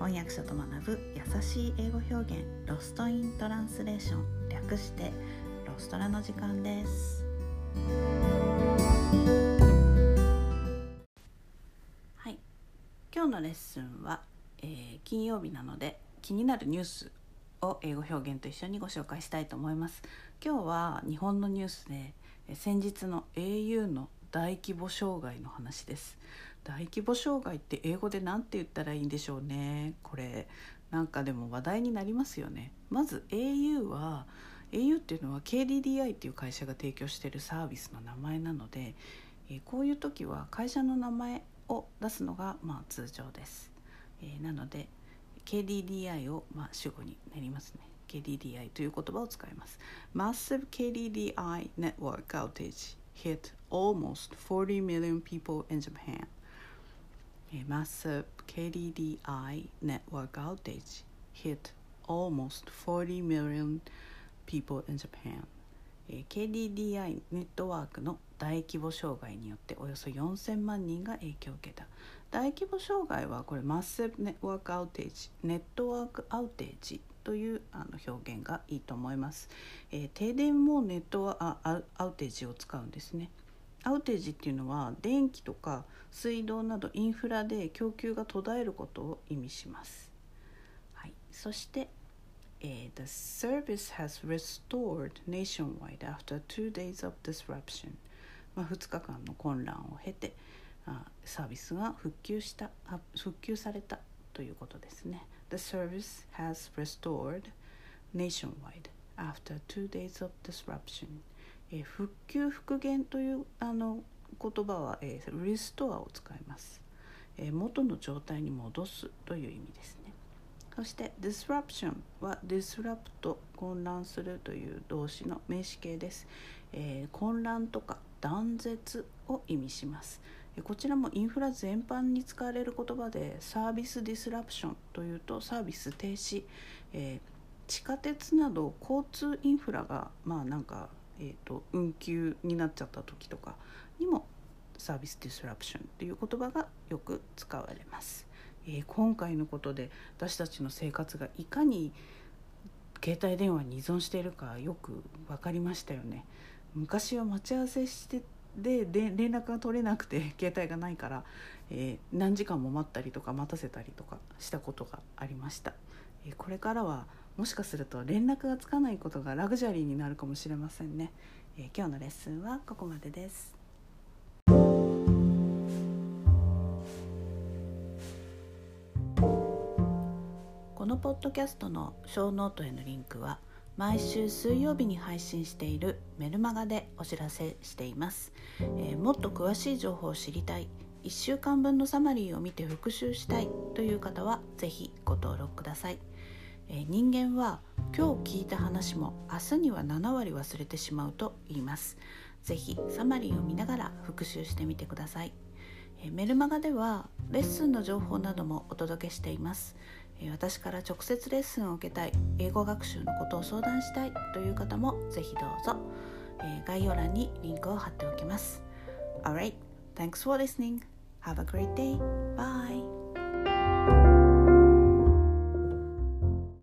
翻訳者と学ぶ優しい英語表現ロストイントランスレーション略してロストラの時間です。はい。今日のレッスンは、えー、金曜日なので気になるニュースを英語表現と一緒にご紹介したいと思います。今日は日本のニュースで先日の au の大規模障害の話です。大規模障害って英語で何て言ったらいいんでしょうね。これなんかでも話題になりますよね。まず au は au っていうのは KDDI っていう会社が提供しているサービスの名前なので、え、こういう時は会社の名前を出すのがまあ通常です、え、なので KDDI をまあ主語になりますね。KDDI という言葉を使います。Massive KDDI network outage hit almost 40 million people in Japan. Massive KDDI network outage hit almost 40 million people in Japan. KDDI ネットワークの大規模障害によっておよそ4000万人が影響を受けた。大規模障害はこれマッセブネットワークアウテージネットワークアウテージというあの表現がいいと思います、えー、停電もネットワアアウテージを使うんですね。アウテージっていうのは電気とか水道などインフラで供給が途絶えることを意味します。はい、そして、えー、The service has restored nationwide after two days of disruption、まあ、2日間の混乱を経てあサービスが復旧した復旧されたということですね。The service has restored nationwide after two days of disruption え復旧復元というあの言葉は、えー、リストアを使います、え、元の状態に戻すという意味ですね。そして disruption は disrupt 混乱するという動詞の名詞形です、えー、混乱とか断絶を意味します。こちらもインフラ全般に使われる言葉でサービスディスラプションというとサービス停止、えー、地下鉄など交通インフラがまあなんかえーと、運休になっちゃった時とかにもサービスディスラプションという言葉がよく使われます、えー、今回のことで私たちの生活がいかに携帯電話に依存しているかよく分かりましたよね。昔は待ち合わせしてで連絡が取れなくて 携帯がないから、えー、何時間も待ったりとか待たせたりとかしたことがありました、えー、これからはもしかすると連絡がつかないことがラグジュアリーになるかもしれませんね、えー、今日のレッスンはここまでです。このポッドキャストのショーノートへのリンクは毎週水曜日に配信しているメルマガでお知らせしています、えー、もっと詳しい情報を知りたい。1週間分のサマリーを見て復習したいという方は是非ご登録ください。え人間は今日聞いた話も明日には7割忘れてしまうと言いますぜひサマリーを見ながら復習してみてくださいえメルマガではレッスンの情報などもお届けしています私から直接レッスンを受けたい英語学習のことを相談したいという方もぜひどうぞえ概要欄にリンクを貼っておきます Alright, thanks for listening. Have a great day. Bye.